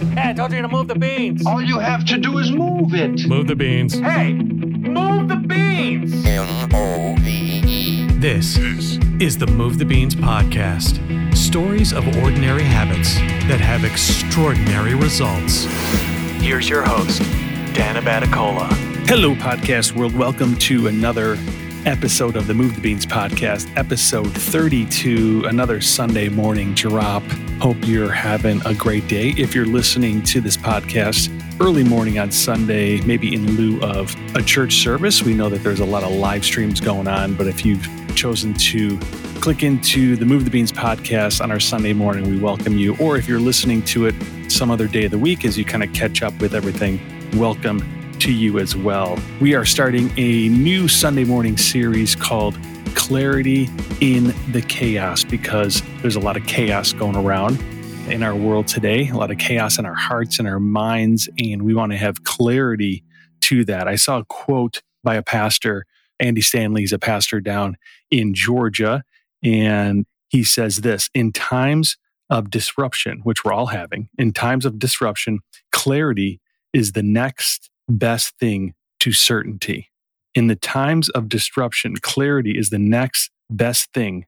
Hey, I told you to move the beans. All you have to do is move it. Move the beans. Hey, move the beans. This is the Move the Beans podcast. Stories of ordinary habits that have extraordinary results. Here's your host, Dana Baticola. Hello, podcast world. Welcome to another episode of the Move the Beans podcast, episode 32, another Sunday morning drop. Hope you're having a great day. If you're listening to this podcast early morning on Sunday, maybe in lieu of a church service, we know that there's a lot of live streams going on, but if you've chosen to click into the Move the Beans podcast on our Sunday morning, we welcome you. Or if you're listening to it some other day of the week as you kind of catch up with everything, welcome to you as well. We are starting a new Sunday morning series called Clarity in the Chaos because there's a lot of chaos going around in our world today, a lot of chaos in our hearts and our minds, and we want to have clarity to that. I saw a quote by a pastor, Andy Stanley, he's a pastor down in Georgia, and he says this In times of disruption, which we're all having, in times of disruption, clarity is the next best thing to certainty. In the times of disruption, clarity is the next best thing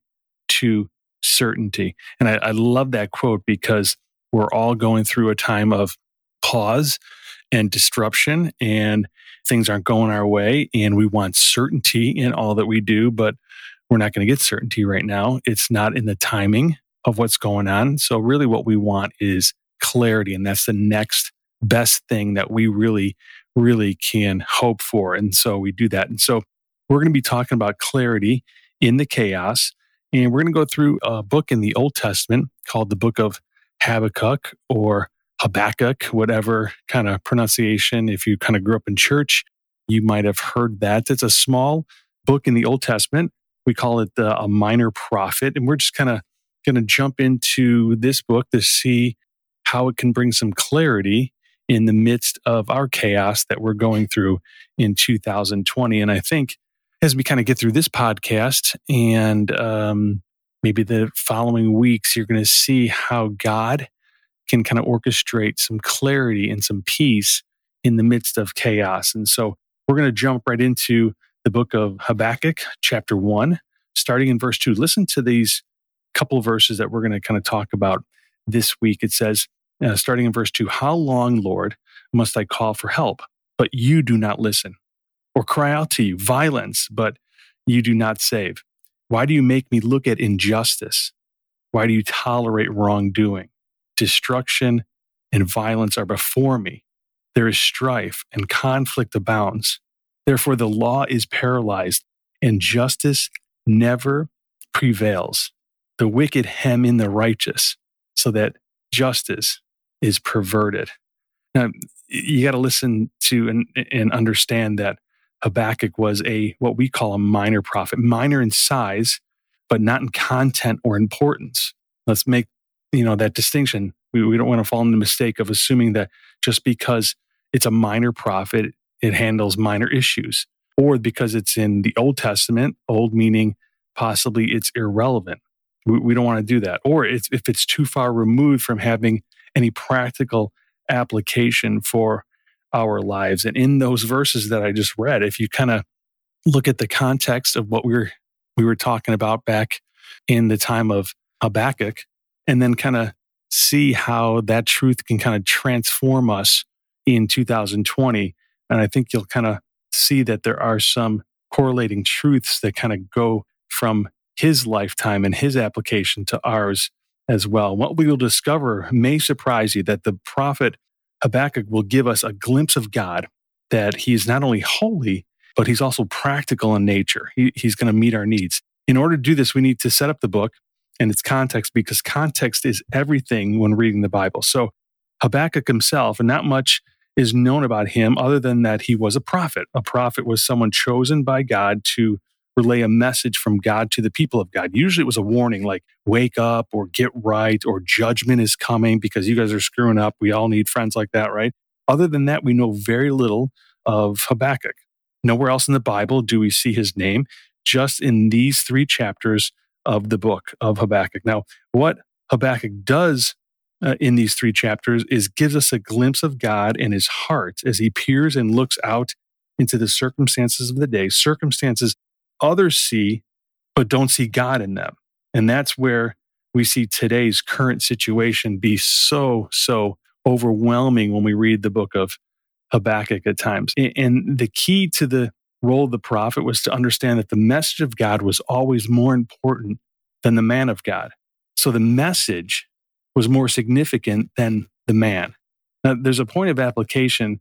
to certainty. And I, I love that quote because we're all going through a time of pause and disruption, and things aren't going our way. And we want certainty in all that we do, but we're not going to get certainty right now. It's not in the timing of what's going on. So, really, what we want is clarity. And that's the next best thing that we really really can hope for. And so we do that. And so we're going to be talking about clarity in the chaos. And we're going to go through a book in the Old Testament called the book of Habakkuk or Habakkuk, whatever kind of pronunciation. If you kind of grew up in church, you might have heard that. It's a small book in the Old Testament. We call it the, a minor prophet. And we're just kind of going to jump into this book to see how it can bring some clarity in the midst of our chaos that we're going through in 2020. And I think as we kind of get through this podcast and um, maybe the following weeks, you're going to see how God can kind of orchestrate some clarity and some peace in the midst of chaos. And so we're going to jump right into the book of Habakkuk, chapter one, starting in verse two. Listen to these couple verses that we're going to kind of talk about this week. It says, uh, starting in verse 2 How long, Lord, must I call for help, but you do not listen? Or cry out to you, violence, but you do not save? Why do you make me look at injustice? Why do you tolerate wrongdoing? Destruction and violence are before me. There is strife and conflict abounds. Therefore, the law is paralyzed and justice never prevails. The wicked hem in the righteous so that justice is perverted. Now, you got to listen to and, and understand that Habakkuk was a what we call a minor prophet, minor in size, but not in content or importance. Let's make you know that distinction. We, we don't want to fall in the mistake of assuming that just because it's a minor prophet, it handles minor issues, or because it's in the Old Testament, old meaning possibly it's irrelevant. We, we don't want to do that. Or it's, if it's too far removed from having any practical application for our lives. And in those verses that I just read, if you kind of look at the context of what we were we were talking about back in the time of Habakkuk, and then kind of see how that truth can kind of transform us in 2020. And I think you'll kind of see that there are some correlating truths that kind of go from his lifetime and his application to ours as well. What we will discover may surprise you that the prophet Habakkuk will give us a glimpse of God, that he's not only holy, but he's also practical in nature. He, he's going to meet our needs. In order to do this, we need to set up the book and its context because context is everything when reading the Bible. So Habakkuk himself, and not much is known about him other than that he was a prophet. A prophet was someone chosen by God to relay a message from God to the people of God. Usually it was a warning like, wake up or get right or judgment is coming because you guys are screwing up. We all need friends like that, right? Other than that, we know very little of Habakkuk. Nowhere else in the Bible do we see his name, just in these three chapters of the book of Habakkuk. Now, what Habakkuk does uh, in these three chapters is gives us a glimpse of God and his heart as he peers and looks out into the circumstances of the day, circumstances others see, but don't see God in them. And that's where we see today's current situation be so, so overwhelming when we read the book of Habakkuk at times. And the key to the role of the prophet was to understand that the message of God was always more important than the man of God. So the message was more significant than the man. Now, there's a point of application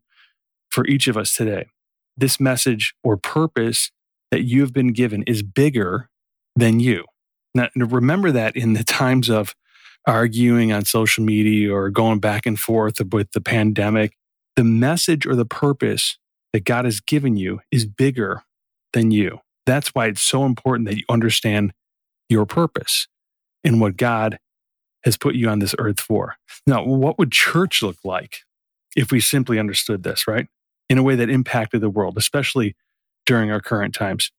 for each of us today. This message or purpose that you have been given is bigger than you. Now, remember that in the times of arguing on social media or going back and forth with the pandemic, the message or the purpose that God has given you is bigger than you. That's why it's so important that you understand your purpose and what God has put you on this earth for. Now, what would church look like if we simply understood this, right? In a way that impacted the world, especially during our current times.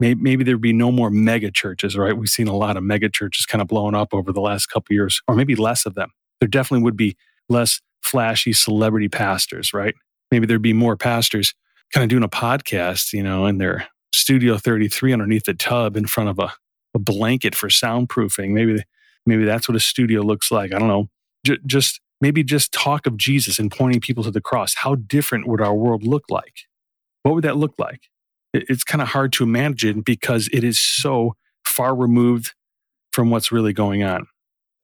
Maybe, maybe there'd be no more mega churches, right? We've seen a lot of mega churches kind of blowing up over the last couple years, or maybe less of them. There definitely would be less flashy celebrity pastors, right? Maybe there'd be more pastors kind of doing a podcast, you know, in their Studio 33 underneath the tub in front of a, a blanket for soundproofing. Maybe, maybe that's what a studio looks like. I don't know. J- just maybe just talk of Jesus and pointing people to the cross. How different would our world look like? What would that look like? It's kind of hard to imagine because it is so far removed from what's really going on.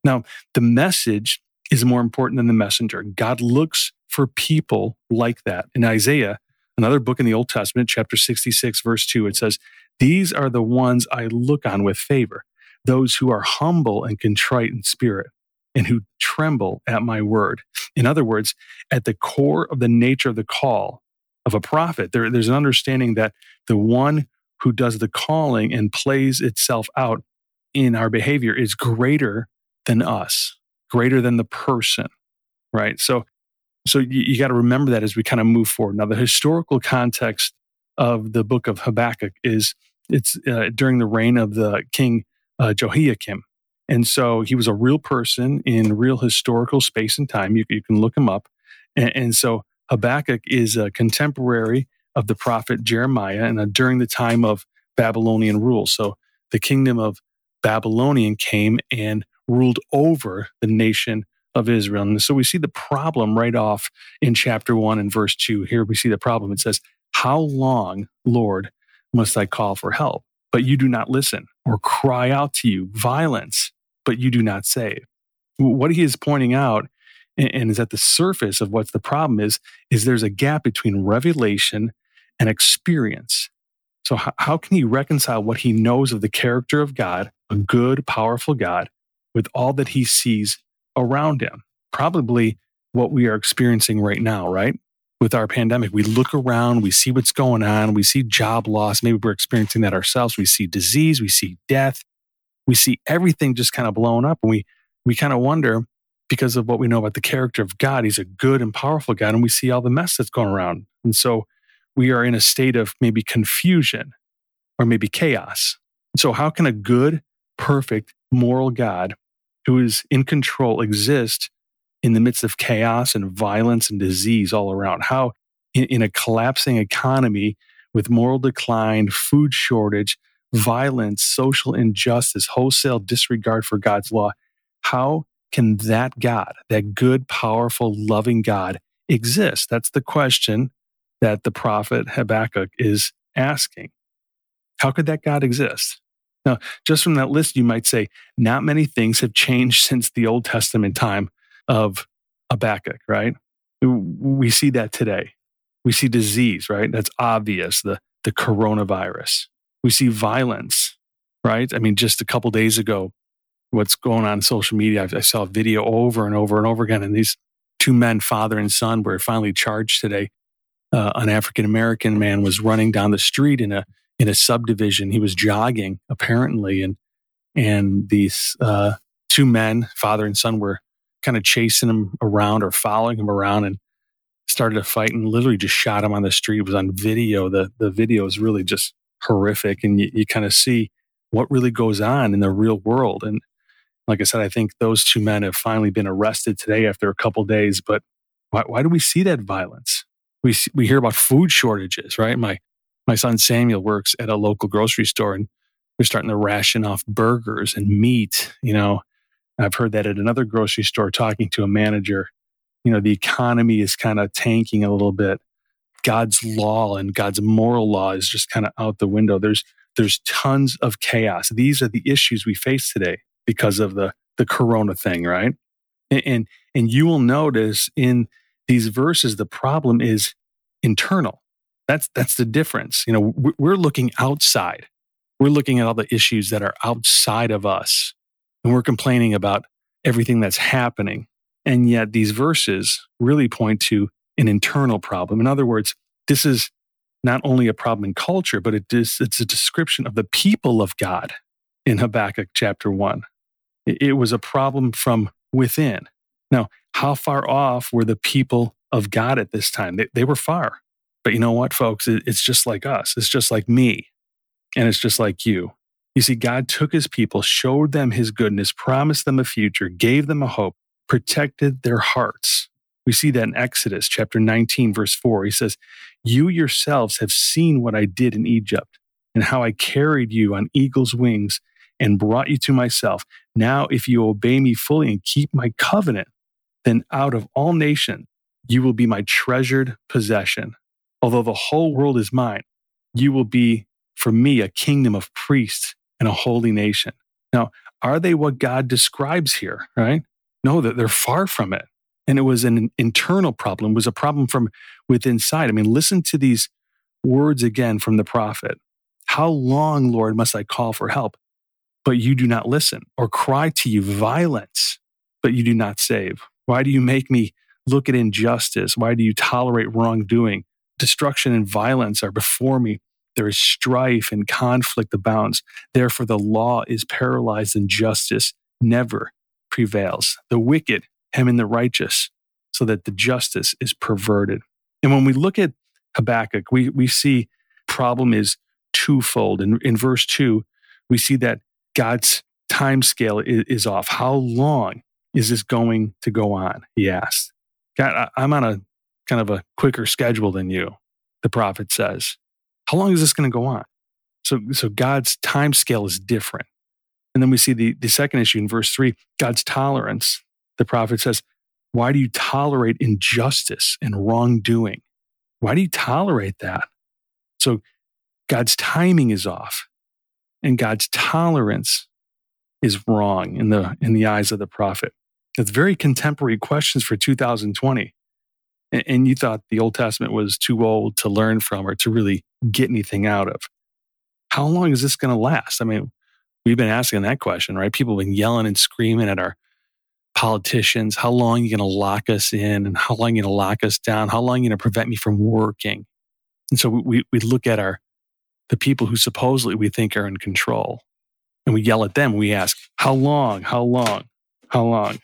Now, the message is more important than the messenger. God looks for people like that. In Isaiah, another book in the Old Testament, chapter 66, verse 2, it says, These are the ones I look on with favor, those who are humble and contrite in spirit and who tremble at my word. In other words, at the core of the nature of the call of a prophet. There, there's an understanding that the one who does the calling and plays itself out in our behavior is greater than us, greater than the person, right? So, so you, you got to remember that as we kind of move forward. Now, the historical context of the book of Habakkuk is it's uh, during the reign of the king uh, Jehoiakim. And so he was a real person in real historical space and time. You, you can look him up. And, and so Habakkuk is a contemporary of the prophet Jeremiah and uh, during the time of Babylonian rule. So the kingdom of Babylonian came and ruled over the nation of Israel. And so we see the problem right off in chapter 1 and verse 2. Here we see the problem. It says, How long, Lord, must I call for help? But you do not listen, or cry out to you, violence, but you do not save. What he is pointing out and is at the surface of what the problem is is there's a gap between revelation and experience. So how, how can he reconcile what he knows of the character of god a good powerful god with all that he sees around him? Probably what we are experiencing right now right? With our pandemic we look around we see what's going on we see job loss maybe we're experiencing that ourselves we see disease we see death we see everything just kind of blown up and we we kind of wonder because of what we know about the character of God. He's a good and powerful God, and we see all the mess that's going around. And so we are in a state of maybe confusion or maybe chaos. So, how can a good, perfect, moral God who is in control exist in the midst of chaos and violence and disease all around? How, in, in a collapsing economy with moral decline, food shortage, violence, social injustice, wholesale disregard for God's law, how can that God, that good, powerful, loving God, exist? That's the question that the prophet Habakkuk is asking. How could that God exist? Now, just from that list, you might say, not many things have changed since the Old Testament time of Habakkuk, right? We see that today. We see disease, right? That's obvious, the, the coronavirus. We see violence, right? I mean, just a couple days ago, what's going on in social media. I, I saw a video over and over and over again, and these two men, father and son, were finally charged today. Uh, an African American man was running down the street in a in a subdivision. He was jogging apparently, and and these uh, two men, father and son, were kind of chasing him around or following him around, and started a fight and literally just shot him on the street. It was on video. The the video is really just horrific, and you, you kind of see what really goes on in the real world. And Like I said, I think those two men have finally been arrested today after a couple days. But why, why do we see that violence? We, we hear about food shortages, right? My, my son Samuel works at a local grocery store and they're starting to ration off burgers and meat. You know, I've heard that at another grocery store talking to a manager. You know, the economy is kind of tanking a little bit. God's law and God's moral law is just kind of out the window. There's there's tons of chaos. These are the issues we face today because of the the corona thing, right? And and, and you will notice in these verses the problem is internal. That's that's the difference. You know, we're looking outside. We're looking at all the issues that are outside of us and we're complaining about everything that's happening. And yet these verses really point to an internal problem. In other words, this is not only a problem in culture, but it is, it's a description of the people of God in Habakkuk chapter one. It, was a problem from within. Now, how far off were the people of God at this time? They, they were far. But you know what, folks? It, it's just like us. It's just like me. And it's just like you. You see, God took his people, showed them his goodness, promised them a future, gave them a hope, protected their hearts. We see that in Exodus chapter 19, verse 4. He says, You yourselves have seen what I did in Egypt and how I carried you on eagle's wings and brought you to myself. Now, if you obey me fully and keep my covenant, then out of all nations, you will be my treasured possession. Although the whole world is mine, you will be for me a kingdom of priests and a holy nation. Now, are they what God describes here, right? No, that they're far from it. And it was an internal problem, was a problem from within inside. I mean, listen to these words again from the prophet. How long, Lord, must I call for help? But you do not listen, or cry to you violence, but you do not save. Why do you make me look at injustice? Why do you tolerate wrongdoing? Destruction and violence are before me. There is strife and conflict abounds. Therefore, the law is paralyzed and justice never prevails. The wicked hem in the righteous so that the justice is perverted. And when we look at Habakkuk, we, we see problem is twofold. In, in verse two, we see that God's time scale is, is off. How long is this going to go on? He asked. God, I, I'm on a kind of a quicker schedule than you, the prophet says. How long is this going to go on? So, so God's time scale is different. And then we see the, the second issue in verse three God's tolerance. The prophet says, Why do you tolerate injustice and wrongdoing? Why do you tolerate that? So God's timing is off and God's tolerance is wrong in the, in the eyes of the prophet. It's very contemporary questions for 2020 and you thought the Old Testament was too old to learn from or to really get anything out of. How long is this going to last? I mean, we've been asking that question, right? People have been yelling and screaming at our politicians. How long are you going to lock us in? And how long are you going to lock us down? How long are you going to prevent me from working? And so we, we look at our the people who supposedly we think are in control and we yell at them. We ask, how long? How long? How long?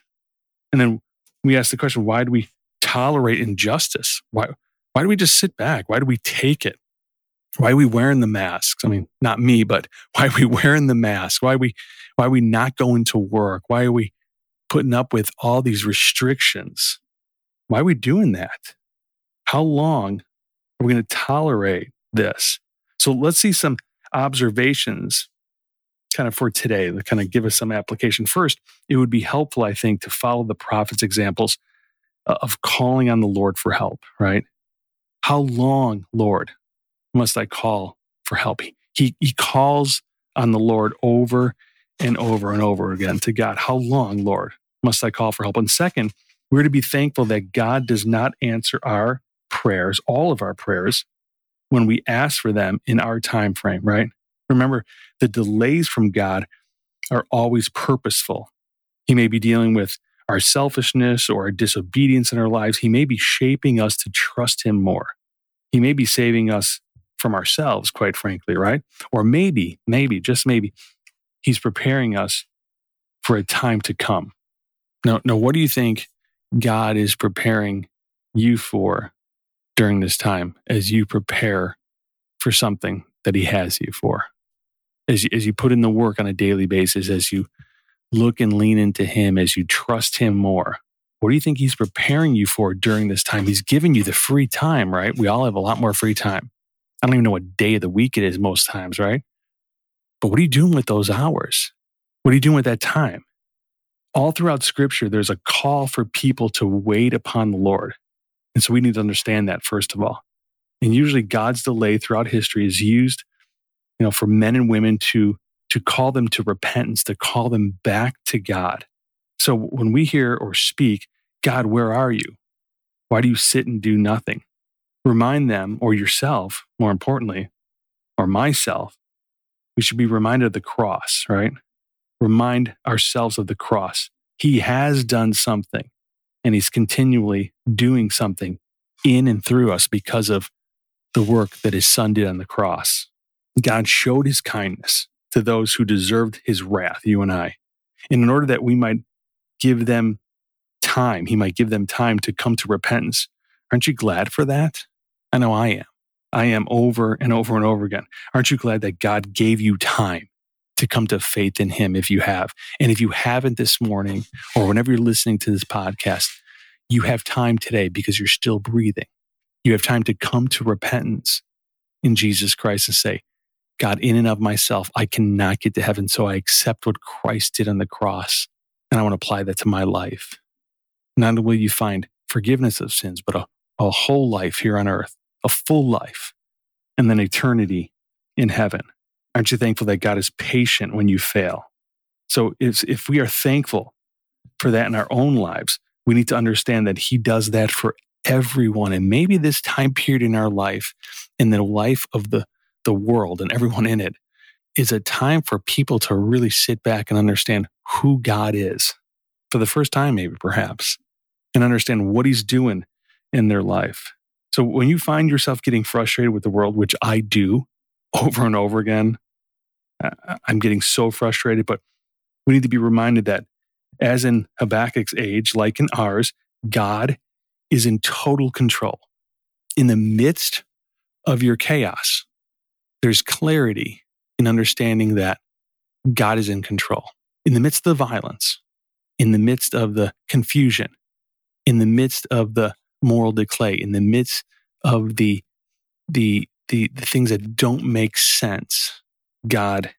And then we ask the question, why do we tolerate injustice? Why, why do we just sit back? Why do we take it? Why are we wearing the masks? I mean, not me, but why are we wearing the mask? Why are we, why are we not going to work? Why are we putting up with all these restrictions? Why are we doing that? How long are we going to tolerate this? So let's see some observations kind of for today that kind of give us some application. First, it would be helpful, I think, to follow the prophet's examples uh, of calling on the Lord for help, right? How long, Lord, must I call for help? He, he calls on the Lord over and over and over again to God. How long, Lord, must I call for help? And second, we're to be thankful that God does not answer our prayers, all of our prayers, when we ask for them in our time frame, right? Remember, the delays from God are always purposeful. He may be dealing with our selfishness or our disobedience in our lives, He may be shaping us to trust Him more. He may be saving us from ourselves, quite frankly, right? Or maybe, maybe, just maybe, He's preparing us for a time to come. Now, now, what do you think God is preparing you for during this time as you prepare for something that He has you for? As you, as you put in the work on a daily basis, as you look and lean into Him, as you trust Him more, what do you think He's preparing you for during this time? He's giving you the free time, right? We all have a lot more free time. I don't even know what day of the week it is most times, right? But what are you doing with those hours? What are you doing with that time? All throughout scripture, there's a call for people to wait upon the Lord. And so we need to understand that, first of all. And usually God's delay throughout history is used, you know, for men and women to, to call them to repentance, to call them back to God. So when we hear or speak, God, where are you? Why do you sit and do nothing? Remind them or yourself, more importantly, or myself, we should be reminded of the cross, right? Remind ourselves of the cross. He has done something and he's continually doing something in and through us because of the work that his son did on the cross. God showed his kindness to those who deserved his wrath, you and I. And in order that we might give them time, he might give them time to come to repentance. Aren't you glad for that? I know I am. I am over and over and over again. Aren't you glad that God gave you time to come to faith in Him if you have? And if you haven't this morning or whenever you're listening to this podcast, you have time today because you're still breathing. You have time to come to repentance in Jesus Christ and say, God, in and of myself, I cannot get to heaven. So I accept what Christ did on the cross and I want to apply that to my life. Not only will you find forgiveness of sins, but a, a whole life here on earth a full life, and then eternity in heaven. Aren't you thankful that God is patient when you fail? So if, we are thankful for that in our own lives, we need to understand that He does that for everyone. And maybe this time period in our life, in the life of the, the world and everyone in it, is a time for people to really sit back and understand who God is for the first time, maybe perhaps, and understand what He's doing in their life. So when you find yourself getting frustrated with the world, which I do over and over again, I'm getting so frustrated, but we need to be reminded that as in Habakkuk's age, like in ours, God is in total control. In the midst of your chaos, there's clarity in understanding that God is in control. In the midst of the violence, in the midst of the confusion, in the midst of the moral decay, in the midst of the, the, the, the things that don't make sense, God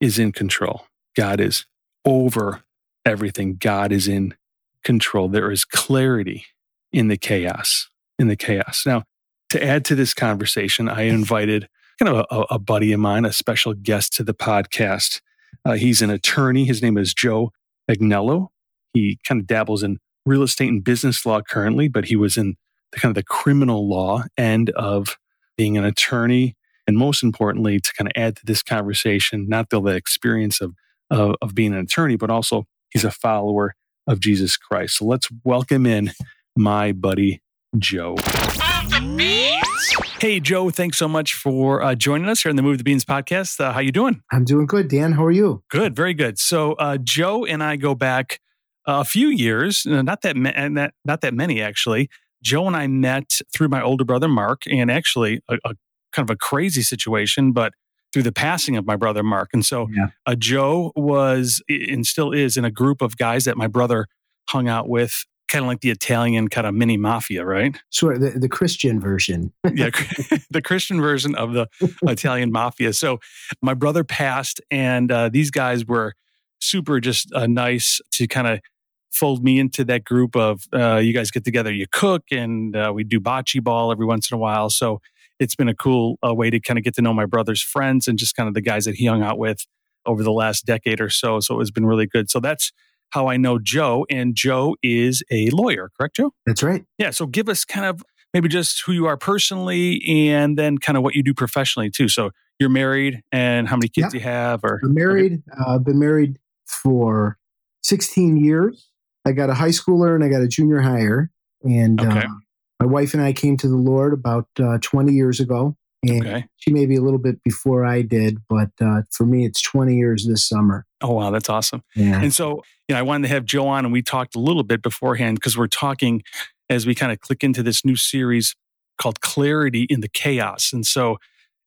is in control. God is over everything. God is in control. There is clarity in the chaos, in the chaos. Now, to add to this conversation, I invited kind of a, a buddy of mine, a special guest to the podcast. Uh, he's an attorney. His name is Joe Agnello. He kind of dabbles in real estate and business law currently, but he was in the kind of the criminal law end of being an attorney. And most importantly, to kind of add to this conversation, not the experience of, of, of being an attorney, but also he's a follower of Jesus Christ. So let's welcome in my buddy, Joe. Hey, Joe, thanks so much for uh, joining us here in the Move the Beans podcast. Uh, how you doing? I'm doing good, Dan. How are you? Good, very good. So uh, Joe and I go back a few years, uh, not that, not, not that many actually. Joe and I met through my older brother Mark, and actually a, a kind of a crazy situation, but through the passing of my brother Mark. And so yeah. uh, Joe was and still is in a group of guys that my brother hung out with, kind of like the Italian kind of mini mafia, right? Sure, the, the Christian version. yeah, the Christian version of the Italian mafia. So my brother passed, and uh, these guys were super just uh, nice to kind of fold me into that group of uh, you guys get together, you cook, and uh, we do bocce ball every once in a while. So it's been a cool uh, way to kind of get to know my brother's friends and just kind of the guys that he hung out with over the last decade or so. So it's been really good. So that's how I know Joe. And Joe is a lawyer, correct, Joe? That's right. Yeah. So give us kind of maybe just who you are personally and then kind of what you do professionally too. So you're married and how many kids yeah. you have or I'm married. Okay. Uh, I've been married for 16 years. I got a high schooler and I got a junior higher. And okay. uh, my wife and I came to the Lord about uh, 20 years ago. And okay. she may be a little bit before I did, but uh, for me, it's 20 years this summer. Oh, wow. That's awesome. Yeah. And so, you know, I wanted to have Joe on and we talked a little bit beforehand because we're talking as we kind of click into this new series called Clarity in the Chaos. And so,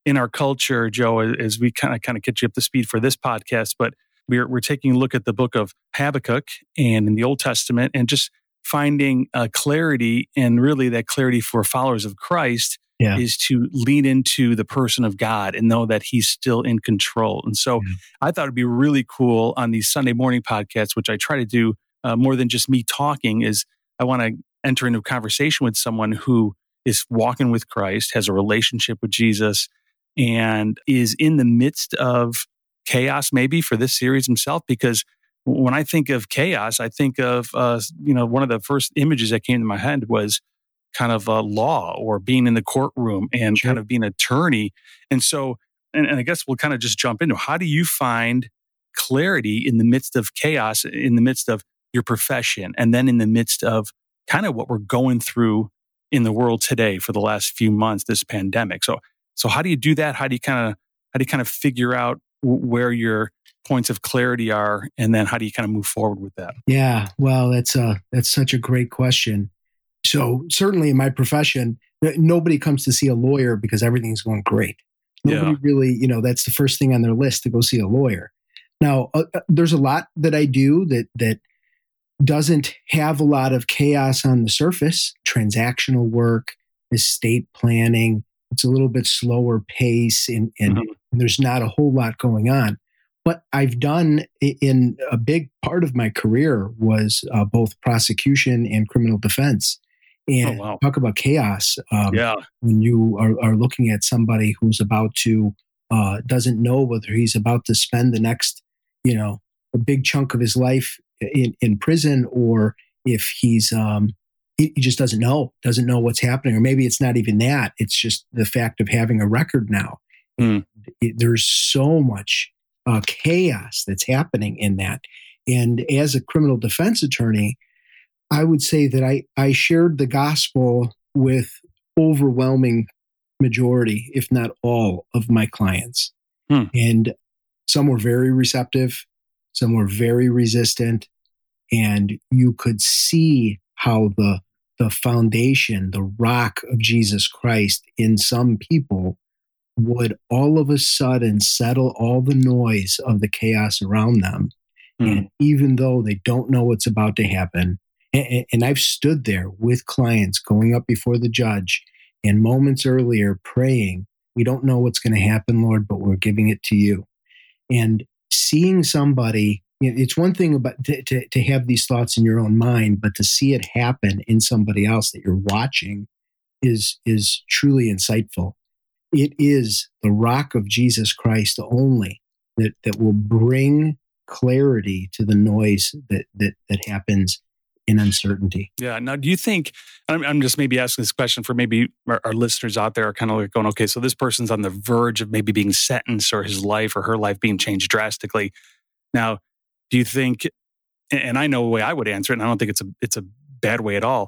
in our culture, Joe, as we kind of kind of catch you up to speed for this podcast, but we're, we're taking a look at the book of Habakkuk and in the Old Testament and just finding uh, clarity and really that clarity for followers of Christ yeah. is to lean into the person of God and know that he's still in control. And so yeah. I thought it'd be really cool on these Sunday morning podcasts, which I try to do uh, more than just me talking, is I want to enter into a conversation with someone who is walking with Christ, has a relationship with Jesus, and is in the midst of chaos, maybe for this series himself, because when I think of chaos, I think of, uh, you know, one of the first images that came to my head was kind of a law or being in the courtroom and sure. kind of being an attorney. And so, and, and I guess we'll kind of just jump into how do you find clarity in the midst of chaos, in the midst of your profession, and then in the midst of kind of what we're going through in the world today for the last few months, this pandemic. So, so how do you do that? How do you kind of how do you kind of figure out where your points of clarity are, and then how do you kind of move forward with that? Yeah, well, that's a that's such a great question. So certainly in my profession, nobody comes to see a lawyer because everything's going great. Nobody yeah. really, you know, that's the first thing on their list to go see a lawyer. Now, uh, uh, there's a lot that I do that that doesn't have a lot of chaos on the surface. Transactional work, estate planning. It's a little bit slower pace, and, and, mm-hmm. and there's not a whole lot going on. What I've done in a big part of my career was uh, both prosecution and criminal defense. And oh, wow. talk about chaos. Um, yeah. When you are, are, looking at somebody who's about to, uh, doesn't know whether he's about to spend the next, you know, a big chunk of his life in, in prison or if he's, um, he, he just doesn't know, doesn't know what's happening. Or maybe it's not even that. It's just the fact of having a record now. Mm. It, there's so much uh, chaos that's happening in that. And as a criminal defense attorney, I would say that I, I shared the gospel with overwhelming majority, if not all, of my clients. Hmm. And some were very receptive, some were very resistant. And you could see how the the foundation, the rock of Jesus Christ in some people would all of a sudden settle all the noise of the chaos around them. Hmm. And even though they don't know what's about to happen, and, and I've stood there with clients going up before the judge and moments earlier praying, We don't know what's going to happen, Lord, but we're giving it to you. And seeing somebody, you know, it's one thing about to, to, to have these thoughts in your own mind, but to see it happen in somebody else that you're watching is is truly insightful. It is the rock of Jesus Christ only that, that will bring clarity to the noise that that that happens in uncertainty. Yeah. Now, do you think, I'm, I'm just maybe asking this question for maybe our, our listeners out there are kind of like going, okay, so this person's on the verge of maybe being sentenced or his life or her life being changed drastically. Now, do you think, and I know a way I would answer it, and I don't think it's a, it's a bad way at all.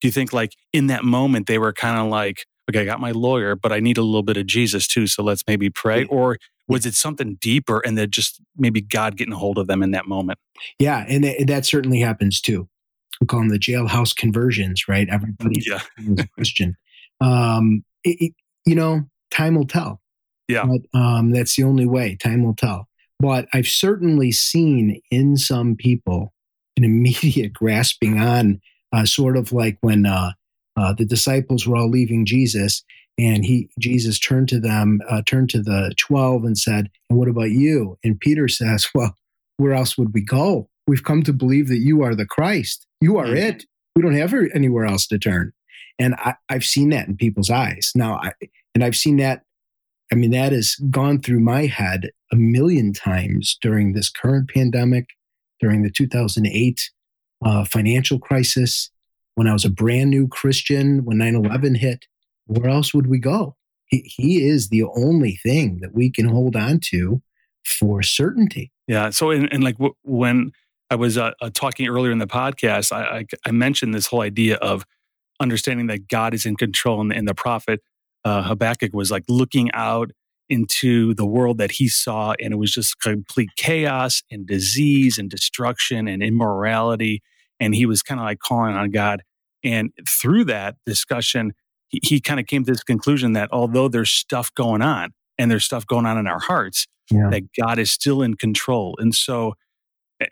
Do you think like in that moment they were kind of like, okay, I got my lawyer, but I need a little bit of Jesus too. So let's maybe pray. Or was it something deeper and that just maybe God getting a hold of them in that moment? Yeah. And that, that certainly happens too we call them the jailhouse conversions, right? Everybody yeah. is a Christian. Um, it, it, you know, time will tell. Yeah. But, um, that's the only way. Time will tell. But I've certainly seen in some people an immediate grasping on, uh, sort of like when uh, uh, the disciples were all leaving Jesus, and he Jesus turned to them, uh, turned to the twelve, and said, "And what about you?" And Peter says, "Well, where else would we go? We've come to believe that you are the Christ. You are mm-hmm. it. We don't have anywhere else to turn. And I, have seen that in people's eyes. Now, I, and I've seen that. I mean, that has gone through my head a million times during this current pandemic, during the 2008 uh, financial crisis, when I was a brand new Christian, when 9 11 hit. Where else would we go? He, he is the only thing that we can hold on to for certainty. Yeah. So, and, and like w- when I was uh, uh, talking earlier in the podcast. I, I, I, mentioned this whole idea of understanding that God is in control, and, and the prophet uh, Habakkuk was like looking out into the world that he saw, and it was just complete chaos and disease and destruction and immorality. And he was kind of like calling on God. And through that discussion, he, he kind of came to this conclusion that although there's stuff going on and there's stuff going on in our hearts, yeah. that God is still in control. And so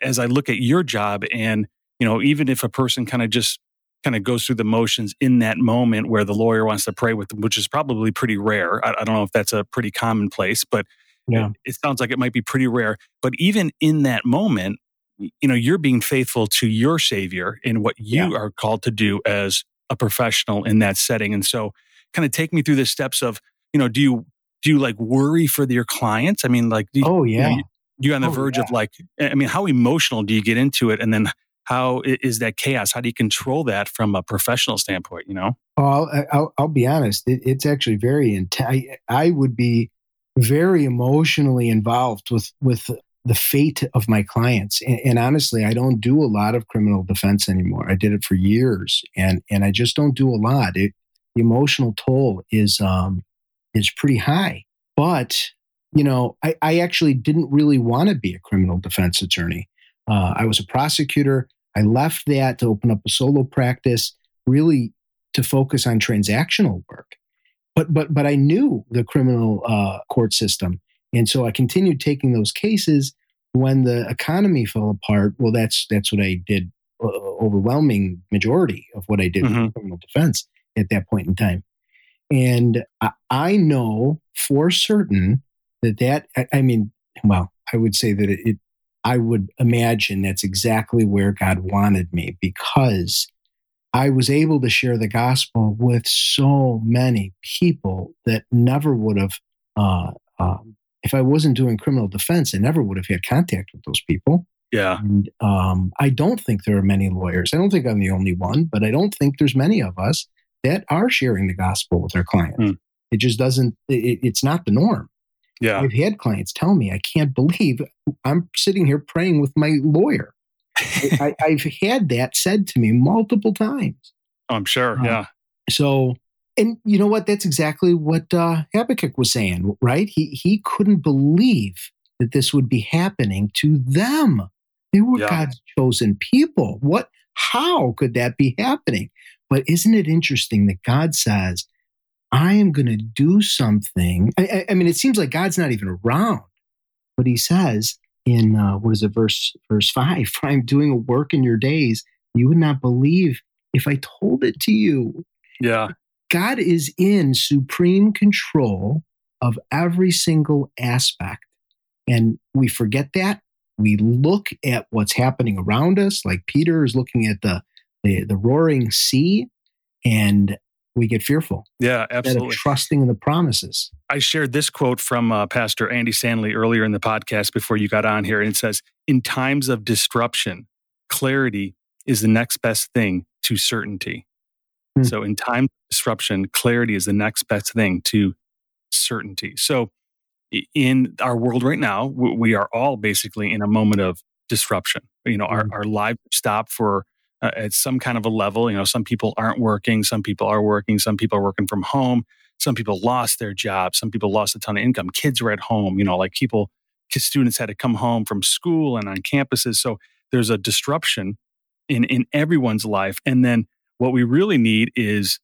as I look at your job and, you know, even if a person kind of just kind of goes through the motions in that moment where the lawyer wants to pray with them, which is probably pretty rare. I, I don't know if that's a pretty commonplace, but yeah. it, it sounds like it might be pretty rare. But even in that moment, you know, you're being faithful to your Savior in what you yeah. are called to do as a professional in that setting. And so, kind of take me through the steps of, you know, do you do you like worry for your clients? I mean, like, you, oh yeah, you, are on the oh, verge yeah. of like, I mean, how emotional do you get into it, and then how is that chaos? How do you control that from a professional standpoint? You know, oh, I'll, I'll, I'll be honest, it, it's actually very intense. I, I would be very emotionally involved with with the fate of my clients. And, and, honestly, I don't do a lot of criminal defense anymore. I did it for years, and and I just don't do a lot. It, the emotional toll is um, is pretty high. But you know, I, I actually didn't really want to be a criminal defense attorney. Uh, I was a prosecutor. I left that to open up a solo practice, really to focus on transactional work. But but but I knew the criminal uh, court system, and so I continued taking those cases. When the economy fell apart, well, that's that's what I did. Uh, overwhelming majority of what I did mm-hmm. with criminal defense at that point in time. And I, I know for certain that that, I, I, mean, well, I would say that it, it, I would imagine that's exactly where God wanted me because I was able to share the gospel with so many people that never would have, uh, um, if I wasn't doing criminal defense, I never would have had contact with those people. Yeah. And um, I don't think there are many lawyers. I don't think I'm the only one, but I don't think there's many of us that are sharing the gospel with our clients. Mm. It just doesn't, it, it's not the norm. Yeah. I've had clients tell me, I can't believe I'm sitting here praying with my lawyer. I, have had that said to me multiple times. I'm sure. Uh, yeah. So, and you know what? That's exactly what uh, Habakkuk was saying, right? He he couldn't believe that this would be happening to them. They were yeah. God's chosen people. What? How could that be happening? But isn't it interesting that God says, I am going to do something? I, I, mean, it seems like God's not even around, but he says in, uh, what is it, verse, verse five, I'm doing a work in your days. You would not believe if I told it to you. Yeah. God is in supreme control of every single aspect. And we forget that. We look at what's happening around us, like Peter is looking at the the, the roaring sea and we get fearful. Yeah, absolutely. trusting in the promises. I shared this quote from uh, Pastor Andy Stanley earlier in the podcast before you got on here, and it says, "In times of disruption, clarity is the next best thing to certainty." Hmm. So, in time disruption, clarity is the next best thing to certainty. So, in our world right now, we are all basically in a moment of disruption. You know, our, hmm. our lives stop for uh, at some kind of a level. You know, some people aren't working, some people are working, some people are working from home, some people lost their jobs, some people lost a ton of income. Kids were at home. You know, like people, students had to come home from school and on campuses. So there's a disruption in in everyone's life. And then what we really need is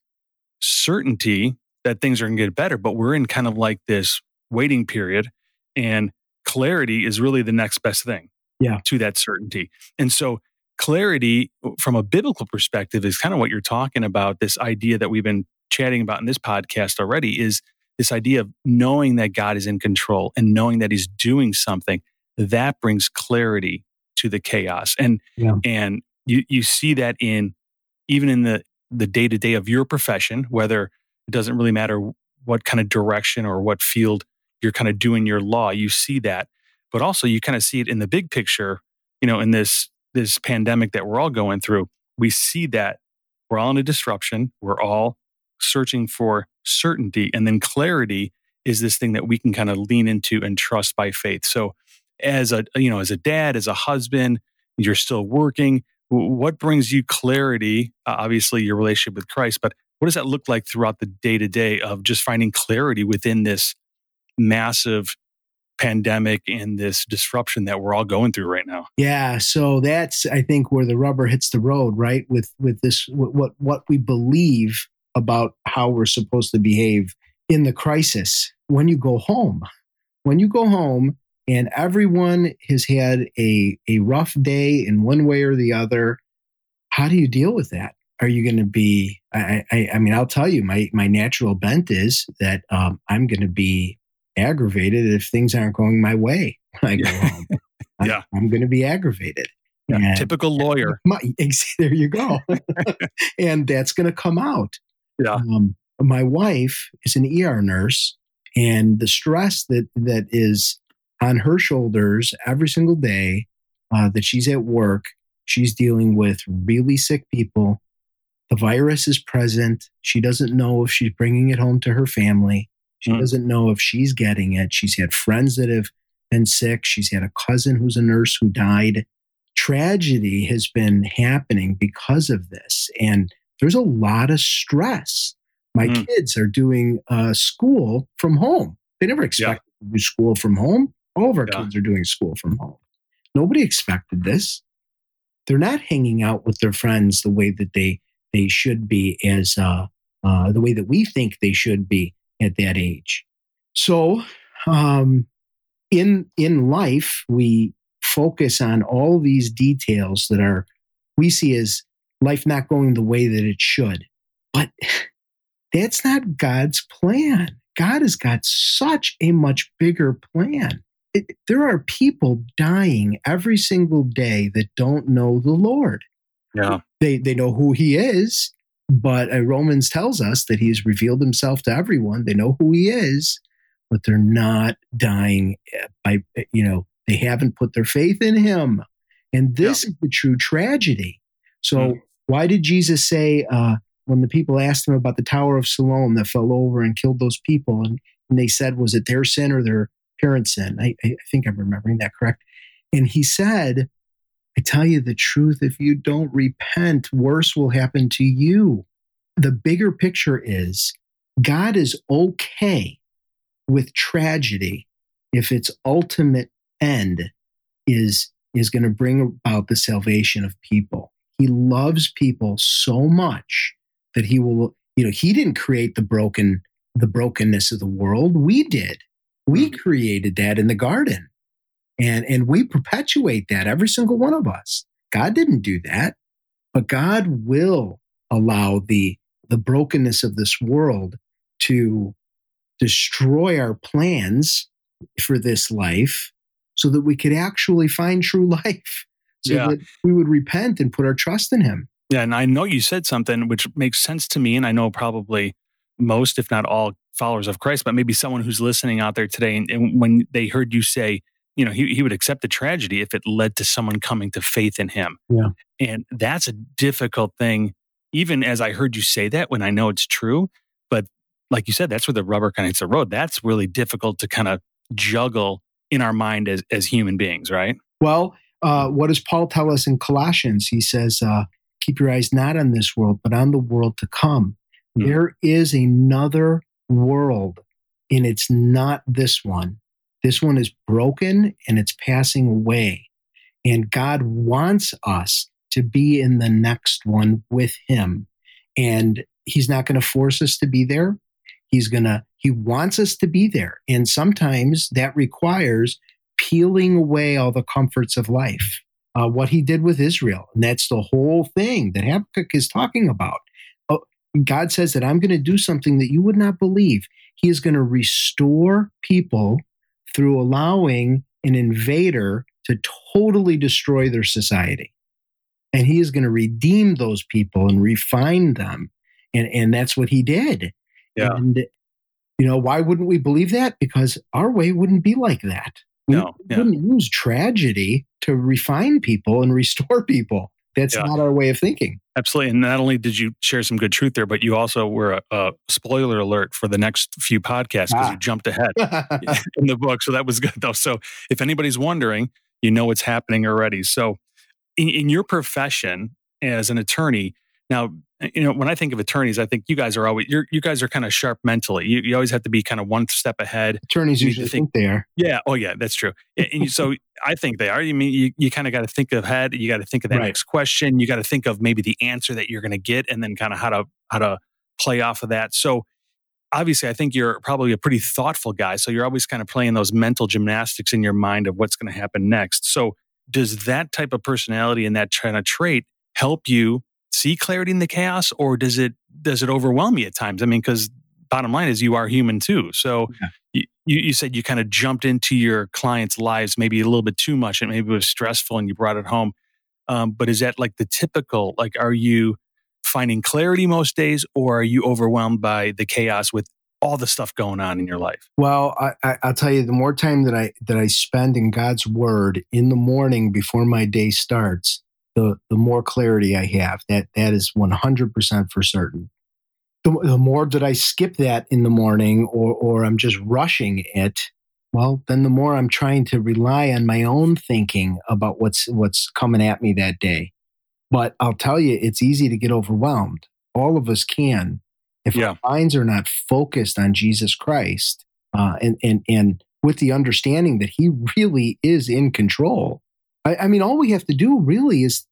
certainty that things are going to get better. But we're in kind of like this waiting period, and clarity is really the next best thing. Yeah. To that certainty. And so clarity from a biblical perspective is kind of what you're talking about. This idea that we've been chatting about in this podcast already is this idea of knowing that God is in control and knowing that He's doing something that brings clarity to the chaos. And yeah. and you you see that in even in the the day to day of your profession, whether it doesn't really matter what kind of direction or what field you're kind of doing your law, you see that. But also you kind of see it in the big picture, you know, in this this pandemic that we're all going through, we see that we're all in a disruption. We're all searching for certainty. And then clarity is this thing that we can kind of lean into and trust by faith. So as a you know as a dad as a husband you're still working what brings you clarity uh, obviously your relationship with christ but what does that look like throughout the day to day of just finding clarity within this massive pandemic and this disruption that we're all going through right now. Yeah, so that's I think where the rubber hits the road, right? With with this what what we believe about how we're supposed to behave in the crisis. When you go home, when you go home and everyone has had a, a rough day in one way or the other. How do you deal with that? Are you going to be? I, I, I, mean, I'll tell you, my my natural bent is that um, I'm going to be aggravated if things aren't going my way I go home. yeah, I'm, I'm going to be aggravated. Yeah, typical lawyer. My, there you go. and that's going to come out. Yeah. Um, my wife is an ER nurse, and the stress that that is on her shoulders every single day uh, that she's at work, she's dealing with really sick people. The virus is present. She doesn't know if she's bringing it home to her family. She mm. doesn't know if she's getting it. She's had friends that have been sick. She's had a cousin who's a nurse who died. Tragedy has been happening because of this. And there's a lot of stress. My mm. kids are doing uh, school from home. They never expected yeah. to do school from home. All of our yeah. kids are doing school from home. Nobody expected this. They're not hanging out with their friends the way that they they should be as uh, uh, the way that we think they should be at that age. So, um, in in life, we focus on all these details that are we see as life not going the way that it should. But that's not God's plan. God has got such a much bigger plan. It, there are people dying every single day that don't know the Lord. Yeah. They, they know who he is, but uh, Romans tells us that he has revealed himself to everyone. They know who he is, but they're not dying eh, by, eh, you know, they haven't put their faith in him. And this yeah. is the true tragedy. So, mm. why did Jesus say, uh, when the people asked him about the Tower of Siloam that fell over and killed those people, and, and they said, was it their sin or their parents' sin? I, I think I'm remembering that correct. And he said, I tell you the truth, if you don't repent, worse will happen to you. The bigger picture is God is okay with tragedy if its ultimate end is, is going to bring about the salvation of people. He loves people so much that he will, you know, he didn't create the broken, the brokenness of the world. We did. We mm-hmm. created that in the garden. And, and we perpetuate that, every single one of us. God didn't do that, but God will allow the, the brokenness of this world to destroy our plans for this life so that we could actually find true life, so yeah. that we would repent and put our trust in Him. Yeah. And I know you said something which makes sense to me. And I know probably most, if not all, followers of Christ, but maybe someone who's listening out there today. And, and when they heard you say, you know, he, he would accept the tragedy if it led to someone coming to faith in him. Yeah. And that's a difficult thing, even as I heard you say that when I know it's true. But like you said, that's where the rubber kind of hits the road. That's really difficult to kind of juggle in our mind as, as human beings, right? Well, uh, what does Paul tell us in Colossians? He says, uh, Keep your eyes not on this world, but on the world to come. Mm. There is another world, and it's not this one. This one is broken and it's passing away. And God wants us to be in the next one with Him. And He's not going to force us to be there. He's going to, He wants us to be there. And sometimes that requires peeling away all the comforts of life uh, what he did with Israel. And that's the whole thing that Habakkuk is talking about. God says that I'm going to do something that you would not believe. He is going to restore people through allowing an invader to totally destroy their society. And he is going to redeem those people and refine them. And, and that's what he did. Yeah. And, you know, why wouldn't we believe that? Because our way wouldn't be like that. No, we yeah. wouldn't use tragedy to refine people and restore people. That's yeah. not our way of thinking. Absolutely. And not only did you share some good truth there, but you also were a, a spoiler alert for the next few podcasts because ah. you jumped ahead in the book. So that was good, though. So if anybody's wondering, you know what's happening already. So in, in your profession as an attorney, now you know, when I think of attorneys, I think you guys are always you guys are kind of sharp mentally. You, you always have to be kind of one step ahead. Attorneys usually think, think, they are. Yeah. Oh, yeah. That's true. and so I think they are. You mean you, you kind of got to think ahead. You got to think of that right. next question. You got to think of maybe the answer that you're going to get, and then kind of how to how to play off of that. So obviously, I think you're probably a pretty thoughtful guy. So you're always kind of playing those mental gymnastics in your mind of what's going to happen next. So does that type of personality and that kind of trait help you see clarity in the chaos, or does it does it overwhelm you at times? I mean, because bottom line is you are human too. So yeah. you, you said you kind of jumped into your clients' lives maybe a little bit too much, and maybe it was stressful, and you brought it home. Um, but is that like the typical? Like, are you finding clarity most days, or are you overwhelmed by the chaos with all the stuff going on in your life? Well, I, will tell you, the more time that I that I spend in God's Word in the morning before my day starts, the the more clarity I have. That that is one hundred percent for certain. The, the more that I skip that in the morning, or or I'm just rushing it, well, then the more I'm trying to rely on my own thinking about what's what's coming at me that day. But I'll tell you, it's easy to get overwhelmed. All of us can. If yeah. our minds are not focused on Jesus Christ uh, and, and, and with the understanding that he really is in control. I, I mean, all we have to do really is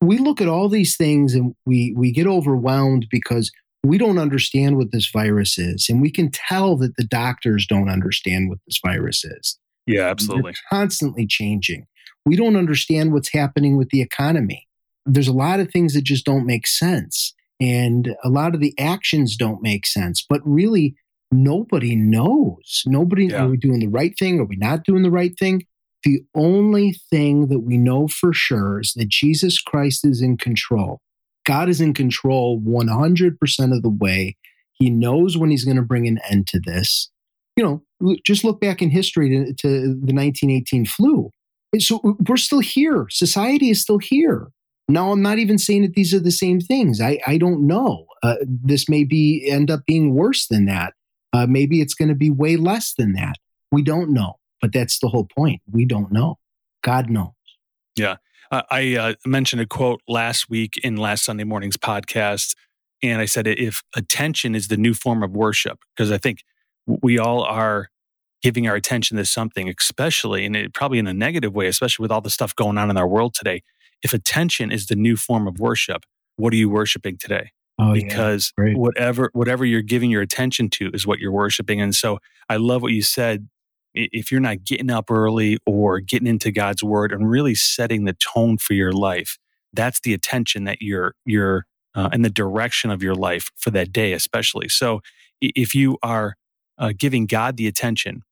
we look at all these things and we, we get overwhelmed because we don't understand what this virus is. And we can tell that the doctors don't understand what this virus is. Yeah, absolutely. They're constantly changing. We don't understand what's happening with the economy there's a lot of things that just don't make sense. And a lot of the actions don't make sense. But really, nobody knows. Nobody, yeah. are we doing the right thing? Are we not doing the right thing? The only thing that we know for sure is that Jesus Christ is in control. God is in control 100% of the way. He knows when he's going to bring an end to this. You know, just look back in history to, to the 1918 flu. So we're still here. Society is still here. Now, I'm not even saying that these are the same things. I, I don't know. Uh, this may be end up being worse than that. Uh, maybe it's going to be way less than that. We don't know. But that's the whole point. We don't know. God knows. Yeah. Uh, I uh, mentioned a quote last week in last Sunday morning's podcast. And I said, if attention is the new form of worship, because I think we all are giving our attention to something, especially, and it, probably in a negative way, especially with all the stuff going on in our world today if attention is the new form of worship, what are you worshiping today? Oh, because yeah. whatever whatever you're giving your attention to is what you're worshiping. And so I love what you said. If you're not getting up early or getting into God's word and really setting the tone for your life, that's the attention that you're you're uh, in the direction of your life for that day, especially. So if you are uh, giving God the attention,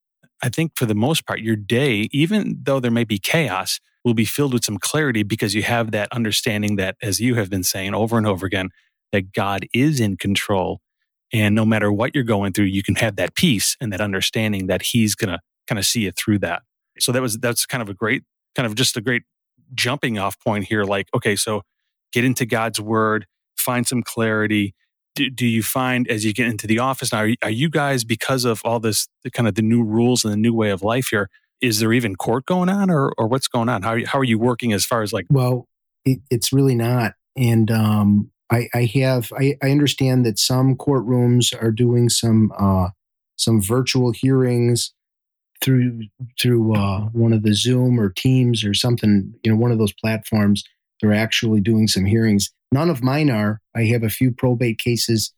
I think for the most part, your day, even though there may be chaos, will be filled with some clarity because you have that understanding that, as you have been saying over and over again, that God is in control. And no matter what you're going through, you can have that peace and that understanding that He's going to kind of see you through that. So that was, that's kind of a great, kind of just a great jumping off point here. Like, okay, so get into God's word, find some clarity. Do, do you find as you get into the office now, are, are you guys, because of all this, the kind of the new rules and the new way of life here, is there even court going on or, or what's going on? How you, how are you working as far as like? Well, it, it's really not. And um, I, I have, I, I understand that some courtrooms are doing some, uh, some virtual hearings through, through uh, one of the Zoom or Teams or something, you know, one of those platforms. They're actually doing some hearings. None of mine are. I have a few probate cases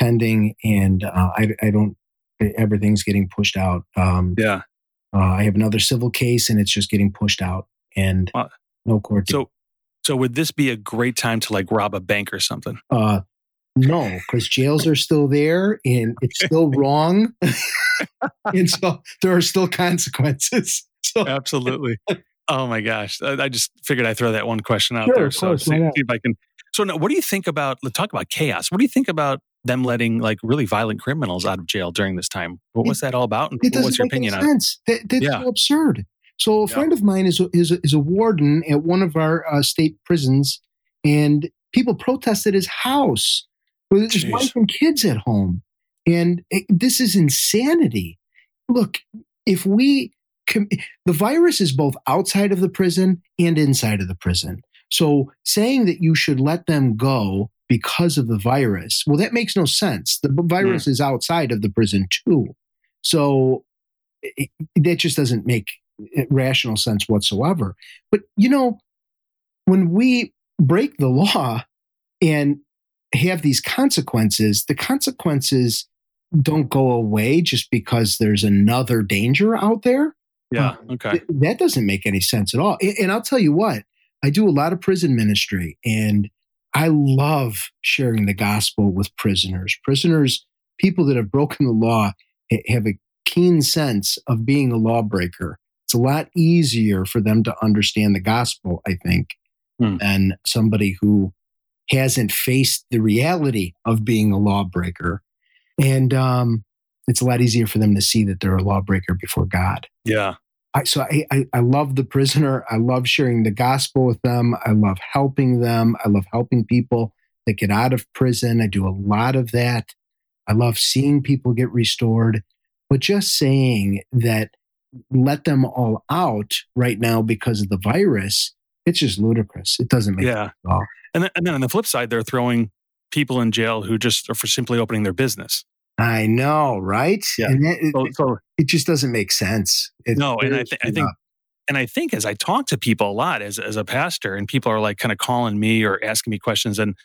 pending and uh, I, I don't, everything's getting pushed out. Um, yeah. Uh, I have another civil case, and it's just getting pushed out, and no court. So, so would this be a great time to like rob a bank or something? Uh, no, because jails are still there, and it's still wrong, and so there are still consequences. So. Absolutely. Oh my gosh! I, I, just figured I'd throw that one question out sure, there. So see, see, if I can. So now, what do you think about? Let's talk about chaos. What do you think about them letting like really violent criminals out of jail during this time. What was that all about? And what's your opinion on it? That, that's yeah. so absurd. So a friend of mine is a, is a, is a warden at one of our uh, state prisons, and people protested his house with his wife and kids at home, and it, this is insanity. Look, if we com- the virus is both outside of the prison and inside of the prison. So saying that you should let them go because of the virus. Well, that makes no sense. The virus mm. is outside of the prison too. So it, that just doesn't make rational sense whatsoever. But, you know, when we break the law and have these consequences, the consequences don't go away just because there's another danger out there. Yeah. Uh, okay. Th- that doesn't make any sense at all. And, and I'll tell you what, I do a lot of prison ministry and I love sharing the gospel with prisoners. Prisoners, people that have broken the law, have a keen sense of being a lawbreaker. It's a lot easier for them to understand the gospel, I think, hmm. than somebody who hasn't faced the reality of being a lawbreaker. And um, it's a lot easier for them to see that they're a lawbreaker before God. Yeah. I, so I, I, I love the prisoner. I love sharing the gospel with them. I love helping them. I love helping people that get out of prison. I do a lot of that. I love seeing people get restored. But just saying that let them all out right now because of the virus, it's just ludicrous. It doesn't make yeah. sense at all. And then, and then on the flip side, they're throwing people in jail who just are for simply opening their business. I know, right? Yeah. And that, so, so, it just doesn't make sense. It no, and I, th- I think, and I think as I talk to people a lot as as a pastor, and people are like kind of calling me or asking me questions, and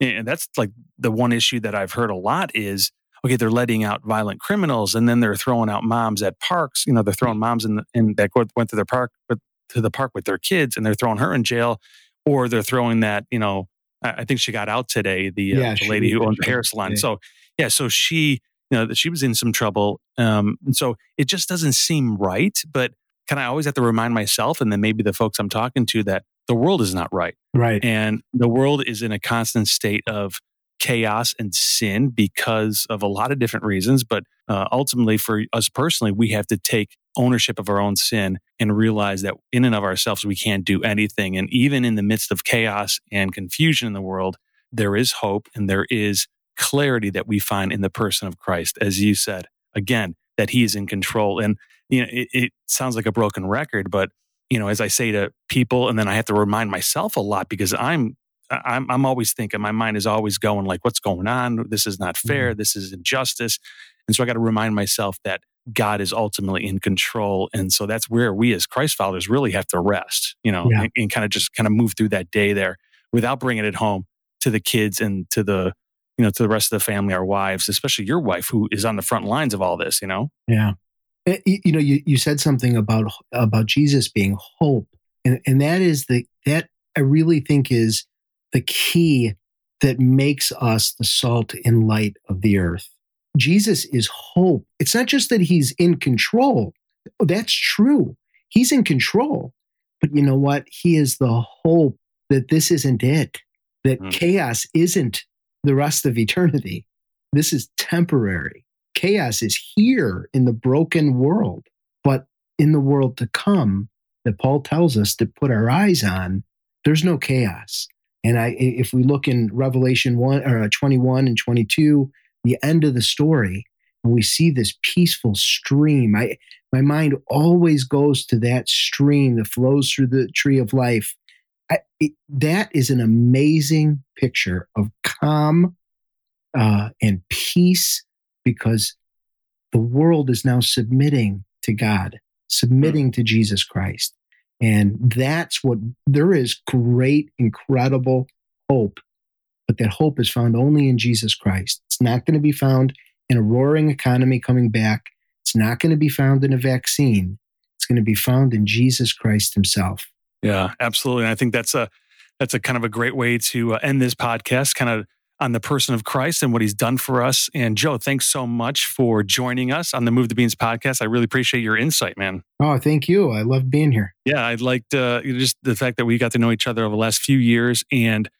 and that's like the one issue that I've heard a lot is okay, they're letting out violent criminals, and then they're throwing out moms at parks. You know, they're throwing moms in, the, in that went to their park with, to the park with their kids, and they're throwing her in jail, or they're throwing that you know I think she got out today. The, uh, yeah, the lady who owns the hair salon. Yeah. So yeah, so she you know that she was in some trouble, um, and so it just doesn't seem right. But can I always have to remind myself, and then maybe the folks I'm talking to, that the world is not right, right, and the world is in a constant state of chaos and sin because of a lot of different reasons. But uh, ultimately, for us personally, we have to take ownership of our own sin and realize that in and of ourselves, we can't do anything. And even in the midst of chaos and confusion in the world, there is hope and there is clarity that we find in the person of Christ, as you said, again, that he is in control. And, you know, it, it sounds like a broken record, but, you know, as I say to people, and then I have to remind myself a lot because I'm I'm, I'm always thinking, my mind is always going like, what's going on? This is not fair. Mm-hmm. This is injustice. And so I got to remind myself that God is ultimately in control. And so that's where we as Christ followers really have to rest, you know, yeah. and, and kind of just kind of move through that day there without bringing it home to the kids and to the, you know, to the rest of the family, our wives, especially your wife who is on the front lines of all this, you know? Yeah. Eh, you know, you, you said something about, about Jesus being hope. And, and that is the, that I really think is the key that makes us the salt and light of the earth. Jesus is hope. It's not just that he's in control. That's true. He's in control. But you know what? He is the hope that this isn't it, that mm. chaos isn't the rest of eternity. This is temporary. Chaos is here in the broken world, but in the world to come, that Paul tells us to put our eyes on, there's no chaos. And I, if we look in Revelation one or uh, 21 and 22, the end of the story, and we see this peaceful stream, I, my mind always goes to that stream that flows through the tree of life. I, it, that is an amazing picture of calm uh, and peace because the world is now submitting to God, submitting to Jesus Christ. And that's what there is great, incredible hope. But that hope is found only in Jesus Christ. It's not going to be found in a roaring economy coming back. It's not going to be found in a vaccine. It's going to be found in Jesus Christ himself. Yeah, absolutely. And I think that's a that's a kind of a great way to uh, end this podcast. Kind of on the person of Christ and what he's done for us. And Joe, thanks so much for joining us on the Move the Beans podcast. I really appreciate your insight, man. Oh, thank you. I love being here. Yeah, I'd like uh, just the fact that we got to know each other over the last few years and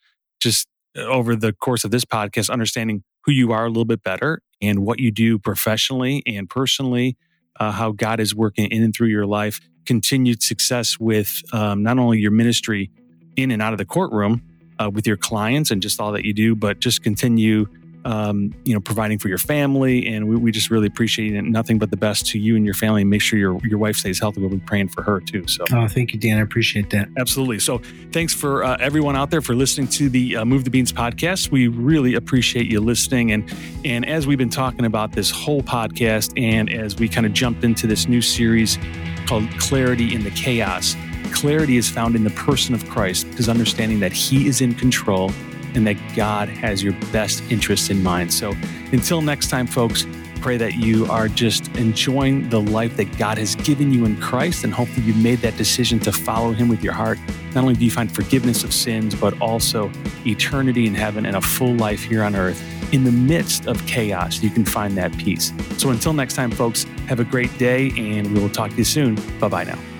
just uh, over the course of this podcast, understanding who you are a little bit better and what you do professionally and personally, uh, how God is working in and through your life, continued success with um, not only your ministry in and out of the courtroom, uh, with your clients and just all that you do, but just continue, um, you know, providing for your family. And we, we, just really appreciate it. Nothing but the best to you and your family. And make sure your your wife stays healthy. We'll be praying for her too. So, oh, thank you, Dan. I appreciate that. Absolutely. So, thanks for uh, everyone out there for listening to the uh, Move the Beans podcast. We really appreciate you listening. And and as we've been talking about this whole podcast, and as we kind of jumped into this new series called Clarity in the Chaos clarity is found in the person of Christ because understanding that He is in control and that God has your best interest in mind. So until next time, folks, Pray that you are just enjoying the life that God has given you in Christ, and hopefully you made that decision to follow Him with your heart. Not only do you find forgiveness of sins, but also eternity in heaven and a full life here on earth. In the midst of chaos, you can find that peace. So until next time, folks, have a great day, and we will talk to you soon. Bye bye now.